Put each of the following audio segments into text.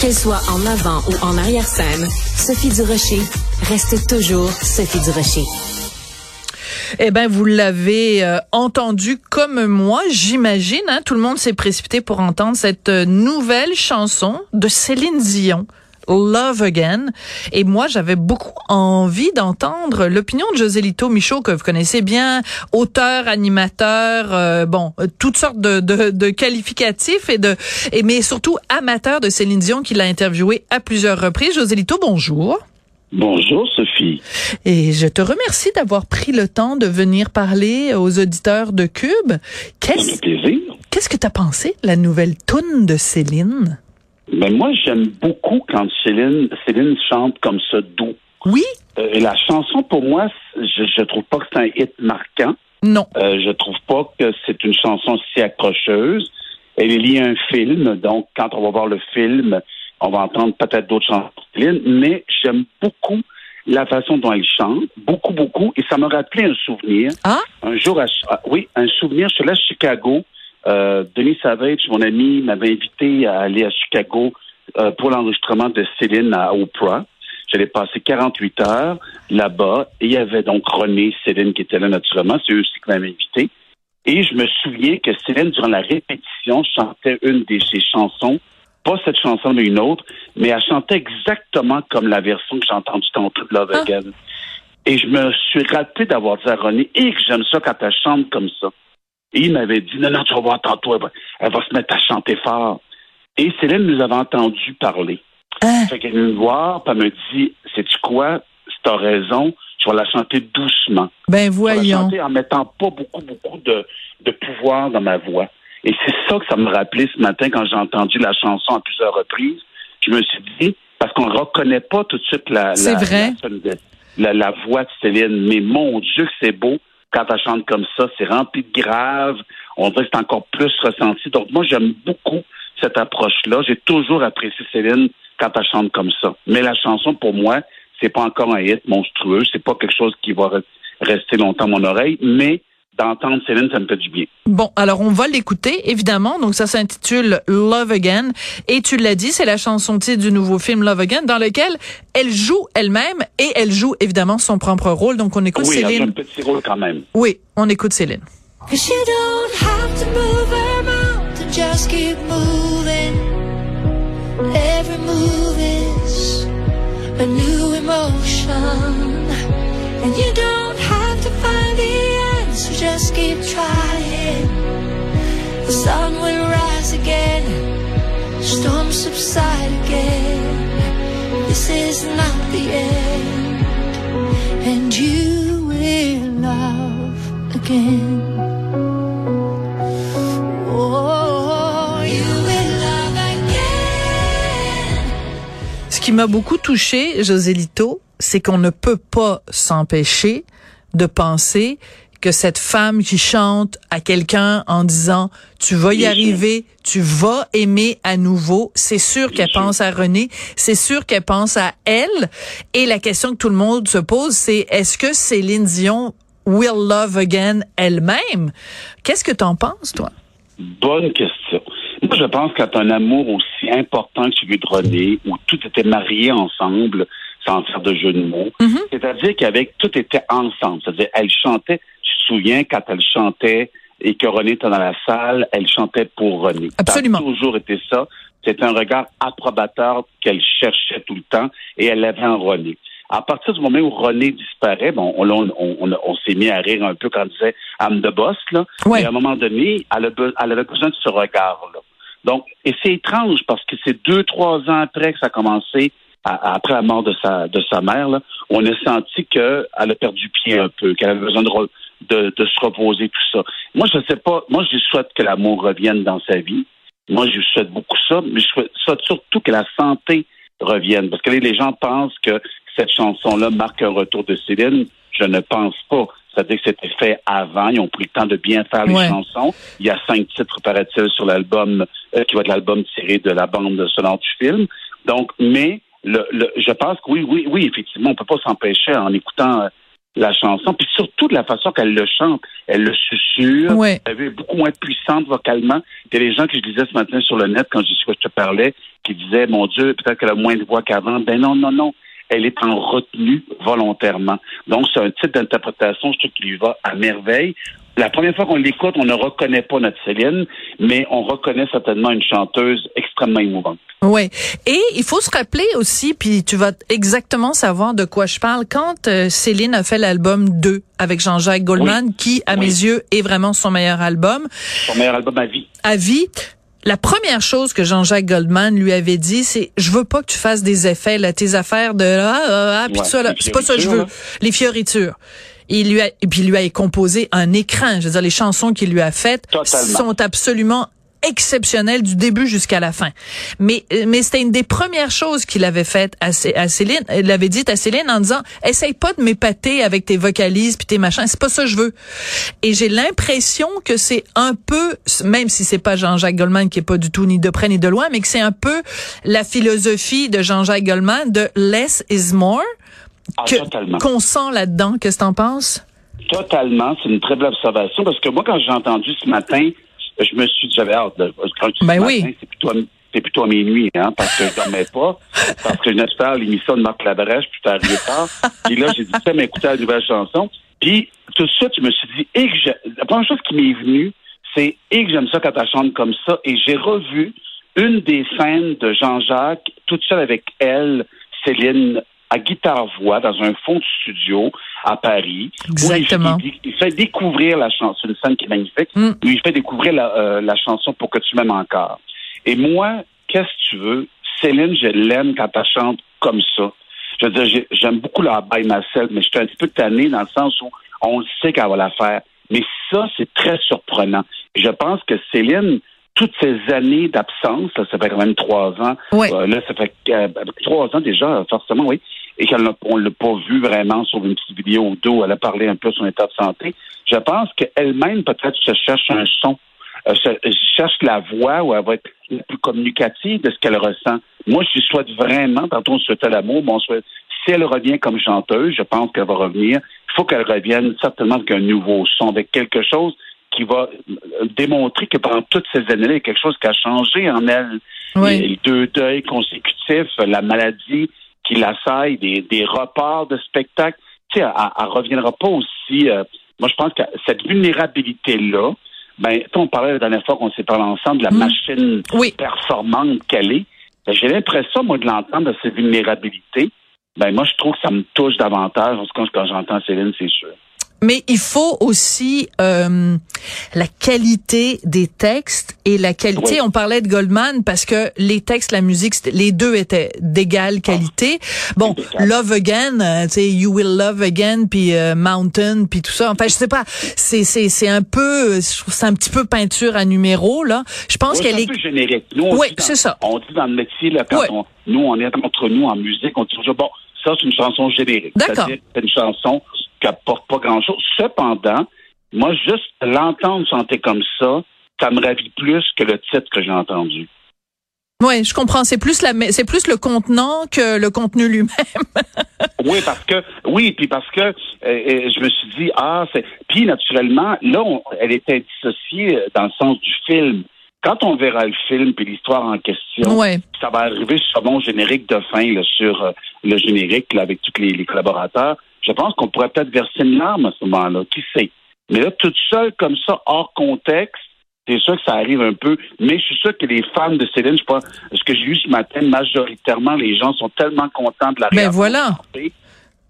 Qu'elle soit en avant ou en arrière-scène, Sophie Durocher reste toujours Sophie Durocher. Eh ben, vous l'avez euh, entendu comme moi, j'imagine. Hein, tout le monde s'est précipité pour entendre cette euh, nouvelle chanson de Céline Dion. Love Again. Et moi, j'avais beaucoup envie d'entendre l'opinion de Joselito Michaud, que vous connaissez bien, auteur, animateur, euh, bon, toutes sortes de, de, de, qualificatifs et de, et, mais surtout amateur de Céline Dion qui l'a interviewé à plusieurs reprises. Joselito, bonjour. Bonjour Sophie. Et je te remercie d'avoir pris le temps de venir parler aux auditeurs de Cube. Qu'est-ce que tu as pensé la nouvelle tune de Céline? Mais moi j'aime beaucoup quand Céline Céline chante comme ça doux. Oui. Euh, la chanson pour moi, je, je trouve pas que c'est un hit marquant. Non. Euh, je trouve pas que c'est une chanson si accrocheuse. Elle est liée à un film, donc quand on va voir le film, on va entendre peut-être d'autres chansons mais j'aime beaucoup la façon dont elle chante, beaucoup, beaucoup, et ça m'a rappelé un souvenir. Ah? Un jour, à, ah, oui, un souvenir, je suis là à Chicago. Euh, Denis Savage, mon ami, m'avait invité à aller à Chicago euh, pour l'enregistrement de Céline à Oprah. J'allais passer 48 heures là-bas, et il y avait donc René, Céline qui était là naturellement, c'est eux aussi qui m'avaient invité. Et je me souviens que Céline, durant la répétition, chantait une de ses chansons pas cette chanson, mais une autre, mais elle chantait exactement comme la version que j'ai entendue tantôt de Love ah. Again. Et je me suis raté d'avoir dit à René, et que j'aime ça quand elle chante comme ça. Et il m'avait dit, non, non, tu vas voir tantôt, elle va, se mettre à chanter fort. Et Céline nous avait entendu parler. Ah. Fait qu'elle est venue me voir, puis elle me dit, sais-tu quoi, si t'as raison, je vais la chanter doucement. Ben voyons. Je vais la chanter en mettant pas beaucoup, beaucoup de, de pouvoir dans ma voix. Et c'est ça que ça me rappelait ce matin quand j'ai entendu la chanson à plusieurs reprises. Je me suis dit, parce qu'on ne reconnaît pas tout de suite la, la, la, voix de Céline, mais mon Dieu que c'est beau quand elle chante comme ça. C'est rempli de grave. On dirait que c'est encore plus ressenti. Donc moi, j'aime beaucoup cette approche-là. J'ai toujours apprécié Céline quand elle chante comme ça. Mais la chanson, pour moi, c'est pas encore un hit monstrueux. C'est pas quelque chose qui va rester longtemps à mon oreille, mais d'entendre Céline, ça me fait du bien. Bon, alors on va l'écouter, évidemment. Donc ça s'intitule Love Again. Et tu l'as dit, c'est la chanson titre du nouveau film Love Again, dans lequel elle joue elle-même et elle joue évidemment son propre rôle. Donc on écoute oui, Céline. Oui, un petit rôle quand même. Oui, on écoute Céline. Every move is a new emotion. And you don't have to find the so just keep trying. The sun will rise again, storms subside again. This is not the end, and you will love again. Oh. Ce qui m'a beaucoup touché, Joselito, c'est qu'on ne peut pas s'empêcher de penser que cette femme qui chante à quelqu'un en disant tu vas y arriver, tu vas aimer à nouveau, c'est sûr qu'elle pense à René, c'est sûr qu'elle pense à elle. Et la question que tout le monde se pose, c'est est-ce que Céline Dion will love again elle-même? Qu'est-ce que tu en penses, toi? Bonne question. Moi, je pense qu'à un amour aussi important que celui de René, où tout était marié ensemble, sans faire de jeu de mots, mm-hmm. c'est-à-dire qu'avec tout était ensemble. C'est-à-dire, elle chantait souviens quand elle chantait et que René était dans la salle, elle chantait pour René. Absolument. Ça a toujours été ça. C'est un regard approbateur qu'elle cherchait tout le temps et elle avait en René. À partir du moment où René disparaît, bon, on, on, s'est mis à rire un peu quand on disait âme de boss, là. Ouais. Mais à un moment donné, elle, avait besoin de ce regard-là. Donc, et c'est étrange parce que c'est deux, trois ans après que ça a commencé, après la mort de sa, de sa mère, là, on a senti qu'elle a perdu pied un peu, qu'elle avait besoin de, de, se reposer, tout ça. Moi, je ne sais pas. Moi, je souhaite que l'amour revienne dans sa vie. Moi, je souhaite beaucoup ça, mais je souhaite surtout que la santé revienne. Parce que les gens pensent que cette chanson-là marque un retour de Céline. Je ne pense pas. C'est-à-dire que c'était fait avant. Ils ont pris le temps de bien faire les chansons. Il y a cinq titres, paraît-il, sur l'album, euh, qui va être l'album tiré de la bande sonore du film. Donc, mais le, je pense que oui, oui, oui, effectivement, on peut pas s'empêcher en écoutant euh, la chanson, puis surtout de la façon qu'elle le chante. Elle le susurre, elle est beaucoup moins puissante vocalement. Il y a des gens que je disais ce matin sur le net quand je, je te parlais, qui disaient, mon Dieu, peut-être qu'elle a moins de voix qu'avant. Ben non, non, non. Elle est en retenue volontairement. Donc, c'est un type d'interprétation, je trouve, qui lui va à merveille. La première fois qu'on l'écoute, on ne reconnaît pas notre Céline, mais on reconnaît certainement une chanteuse extrêmement émouvante. Oui. Et il faut se rappeler aussi, puis tu vas exactement savoir de quoi je parle, quand euh, Céline a fait l'album 2 avec Jean-Jacques Goldman, qui, à mes yeux, est vraiment son meilleur album. Son meilleur album à vie. À vie. La première chose que Jean-Jacques Goldman lui avait dit, c'est je veux pas que tu fasses des effets là, tes affaires de ah, ah, ah puis ça là, c'est pas ça que je veux, les fioritures il lui a, et puis il lui a composé un écran. Je veux dire, les chansons qu'il lui a faites sont absolument exceptionnelles du début jusqu'à la fin. Mais mais c'était une des premières choses qu'il avait faites à, à Céline. Il avait dit à Céline en disant essaye pas de m'épater avec tes vocalises puis tes machins, c'est pas ça que je veux. Et j'ai l'impression que c'est un peu même si c'est pas Jean-Jacques Goldman qui est pas du tout ni de près ni de loin, mais que c'est un peu la philosophie de Jean-Jacques Goldman de less is more. Ah, qu'on sent là-dedans. Qu'est-ce que t'en penses? Totalement. C'est une très belle observation parce que moi, quand j'ai entendu ce matin, je me suis dit, j'avais hâte. De, quand ben oui. c'est plutôt, c'est plutôt à minuit, hein, parce que je dormais pas, parce que je venais de faire l'émission de Marc Labrèche, puis t'es arrivé tard. Puis là, j'ai dit, ça m'écouter la nouvelle chanson. Puis tout de suite, je me suis dit, et que la première chose qui m'est venue, c'est et que j'aime ça quand elle chante comme ça. Et j'ai revu une des scènes de Jean-Jacques, toute seule avec elle, Céline, à guitare-voix dans un fond de studio à Paris. Exactement. Où il, fait découvrir la chanson, une scène qui est magnifique, mm. où il fait découvrir la, euh, la chanson pour que tu m'aimes encore. Et moi, qu'est-ce que tu veux? Céline, je l'aime quand elle chante comme ça. Je veux dire, j'aime beaucoup la by myself, mais je suis un petit peu tannée dans le sens où on sait qu'elle va la faire. Mais ça, c'est très surprenant. Je pense que Céline, toutes ces années d'absence, ça fait quand même trois ans. Euh, là, ça fait euh, trois ans déjà, forcément, oui et qu'on ne l'a pas vu vraiment sur une petite vidéo ou deux elle a parlé un peu de son état de santé, je pense qu'elle-même peut-être se cherche un son, euh, se, cherche la voix où elle va être la plus communicative de ce qu'elle ressent. Moi, je lui souhaite vraiment, tantôt on souhaitait l'amour, bon, souhaite, si elle revient comme chanteuse, je pense qu'elle va revenir. Il faut qu'elle revienne certainement avec un nouveau son, avec quelque chose qui va euh, démontrer que pendant toutes ces années-là, il y a quelque chose qui a changé en elle. Oui. Les deux deuils consécutifs, la maladie, qui l'assaille, des, des reports de spectacles. Tu sais, elle, elle, reviendra pas aussi. Euh, moi, je pense que cette vulnérabilité-là, ben, on parlait la dernière fois qu'on s'est parlé ensemble de la mm. machine performante qu'elle est. Ben, j'ai l'impression, moi, de l'entendre de cette vulnérabilité. Ben, moi, je trouve que ça me touche davantage quand j'entends Céline, c'est sûr. Mais il faut aussi euh, la qualité des textes et la qualité. On parlait de Goldman parce que les textes, la musique, les deux étaient d'égale ah. qualité. bon, Love Again, euh, tu sais, You Will Love Again, puis euh, Mountain, puis tout ça. Enfin, je sais pas. C'est c'est c'est un peu, je trouve un petit peu peinture à numéro là. Je pense qu'elle est. Un peu générique. Nous, oui, c'est ça. On dit dans le métier là quand on, nous on est entre nous en musique, on dit toujours bon, ça c'est une chanson générique. D'accord. C'est une chanson qui apporte pas grand-chose. Cependant, moi, juste l'entendre chanter comme ça, ça me ravit plus que le titre que j'ai entendu. Oui, je comprends. C'est plus la, c'est plus le contenant que le contenu lui-même. oui, parce que, oui, puis parce que euh, euh, je me suis dit, ah, c'est, puis naturellement, là, elle était dissociée euh, dans le sens du film. Quand on verra le film puis l'histoire en question, ça va arriver sur mon générique de fin, là, sur le générique là, avec tous les collaborateurs je pense qu'on pourrait peut-être verser une larme à ce moment-là. Qui sait? Mais là, toute seule comme ça, hors contexte, c'est sûr que ça arrive un peu. Mais je suis sûr que les fans de Céline, je pense, ce que j'ai lu ce matin, majoritairement, les gens sont tellement contents de la Ben voilà.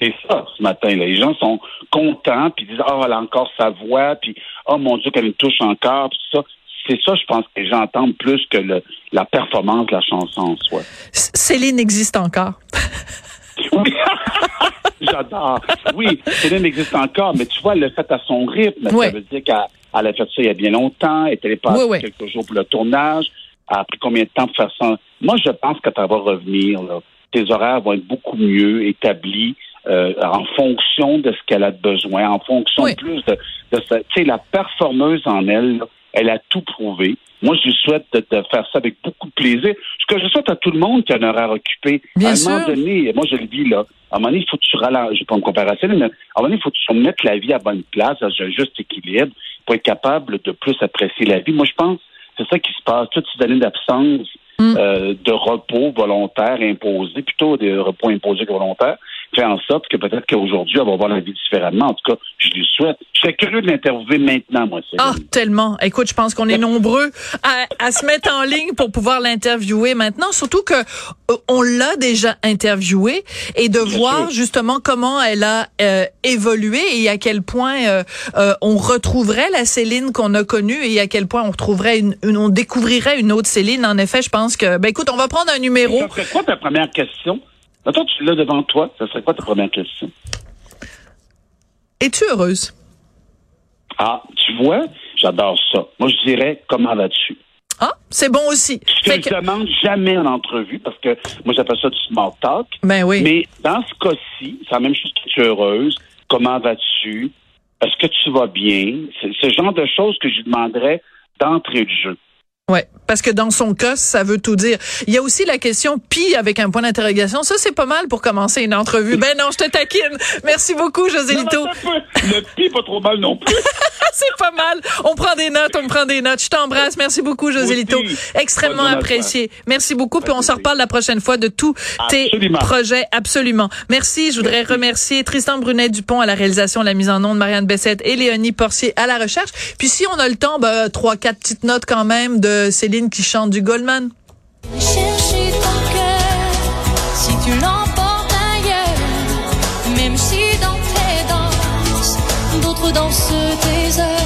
C'est ça, ce matin. Là. Les gens sont contents, puis disent, oh, elle a encore sa voix, puis, oh mon Dieu, qu'elle me touche encore, puis ça. C'est ça, je pense que les gens entendent plus que le, la performance de la chanson en soi. Céline existe encore. oui. J'adore. Oui, Céline existe encore, mais tu vois, elle l'a fait à son rythme. Ça veut dire qu'elle a fait ça il y a bien longtemps, elle était pas quelques jours pour le tournage. Elle a pris combien de temps pour faire ça? Moi, je pense que tu vas revenir. Là. Tes horaires vont être beaucoup mieux établis. Euh, en fonction de ce qu'elle a besoin, en fonction plus de, de tu sais, la performeuse en elle, elle a tout prouvé. Moi, je lui souhaite de, faire ça avec beaucoup de plaisir. Ce que je souhaite à tout le monde qui a un horaire occupé. Bien à un sûr. moment donné, moi, je le dis là, à un moment donné, il faut que tu ralentisses, je vais pas me comparer à ça, mais à un moment donné, il faut que tu remettes la vie à bonne place, à un juste équilibre, pour être capable de plus apprécier la vie. Moi, je pense c'est ça qui se passe. Toutes ces années d'absence, Mm. euh, de repos volontaire imposé, plutôt des repos imposés que volontaires, fait en sorte que peut-être qu'aujourd'hui, elle va voir la vie différemment. En tout cas, je lui souhaite. Je serais curieux de l'interviewer maintenant, moi. Céline. Ah, tellement. Écoute, je pense qu'on est nombreux à, à se mettre en ligne pour pouvoir l'interviewer maintenant, surtout que euh, on l'a déjà interviewé et de Bien voir sûr. justement comment elle a euh, évolué et à quel point euh, euh, on retrouverait la Céline qu'on a connue et à quel point on retrouverait une, une- on découvrirait une autre Céline. En effet, je pense que ben écoute, on va prendre un numéro. Quoi ta première question? Attends, tu l'as devant toi. Ça serait quoi ta première question? Es-tu heureuse? Ah, tu vois, j'adore ça. Moi, je dirais, comment vas-tu? Ah, c'est bon aussi. Ce que Fait je que- demande jamais en entrevue, parce que moi, j'appelle ça du small talk. ben oui. Mais dans ce cas-ci, c'est la même chose que tu es heureuse. Comment vas-tu? Est-ce que tu vas bien? C'est ce genre de choses que je demanderais d'entrée de jeu. Ouais, parce que dans son cas, ça veut tout dire. Il y a aussi la question pi avec un point d'interrogation. Ça, c'est pas mal pour commencer une entrevue. Ben non, je te taquine. Merci beaucoup, José Lito. Le pire pas trop mal non plus. c'est pas mal. On prend des notes, on prend des notes. Je t'embrasse. Merci beaucoup, José Lito. Extrêmement apprécié. Merci beaucoup. Puis on se reparle la prochaine fois de tous tes projets. Absolument. Merci. Je voudrais Merci. remercier Tristan Brunet-Dupont à la réalisation, la mise en onde, Marianne Bessette et Léonie Porcier à la recherche. Puis si on a le temps, ben, trois, quatre petites notes quand même de Qui chante du Goldman. Chercher ton cœur si tu l'emportes ailleurs, même si dans tes danses, d'autres dansent tes heures.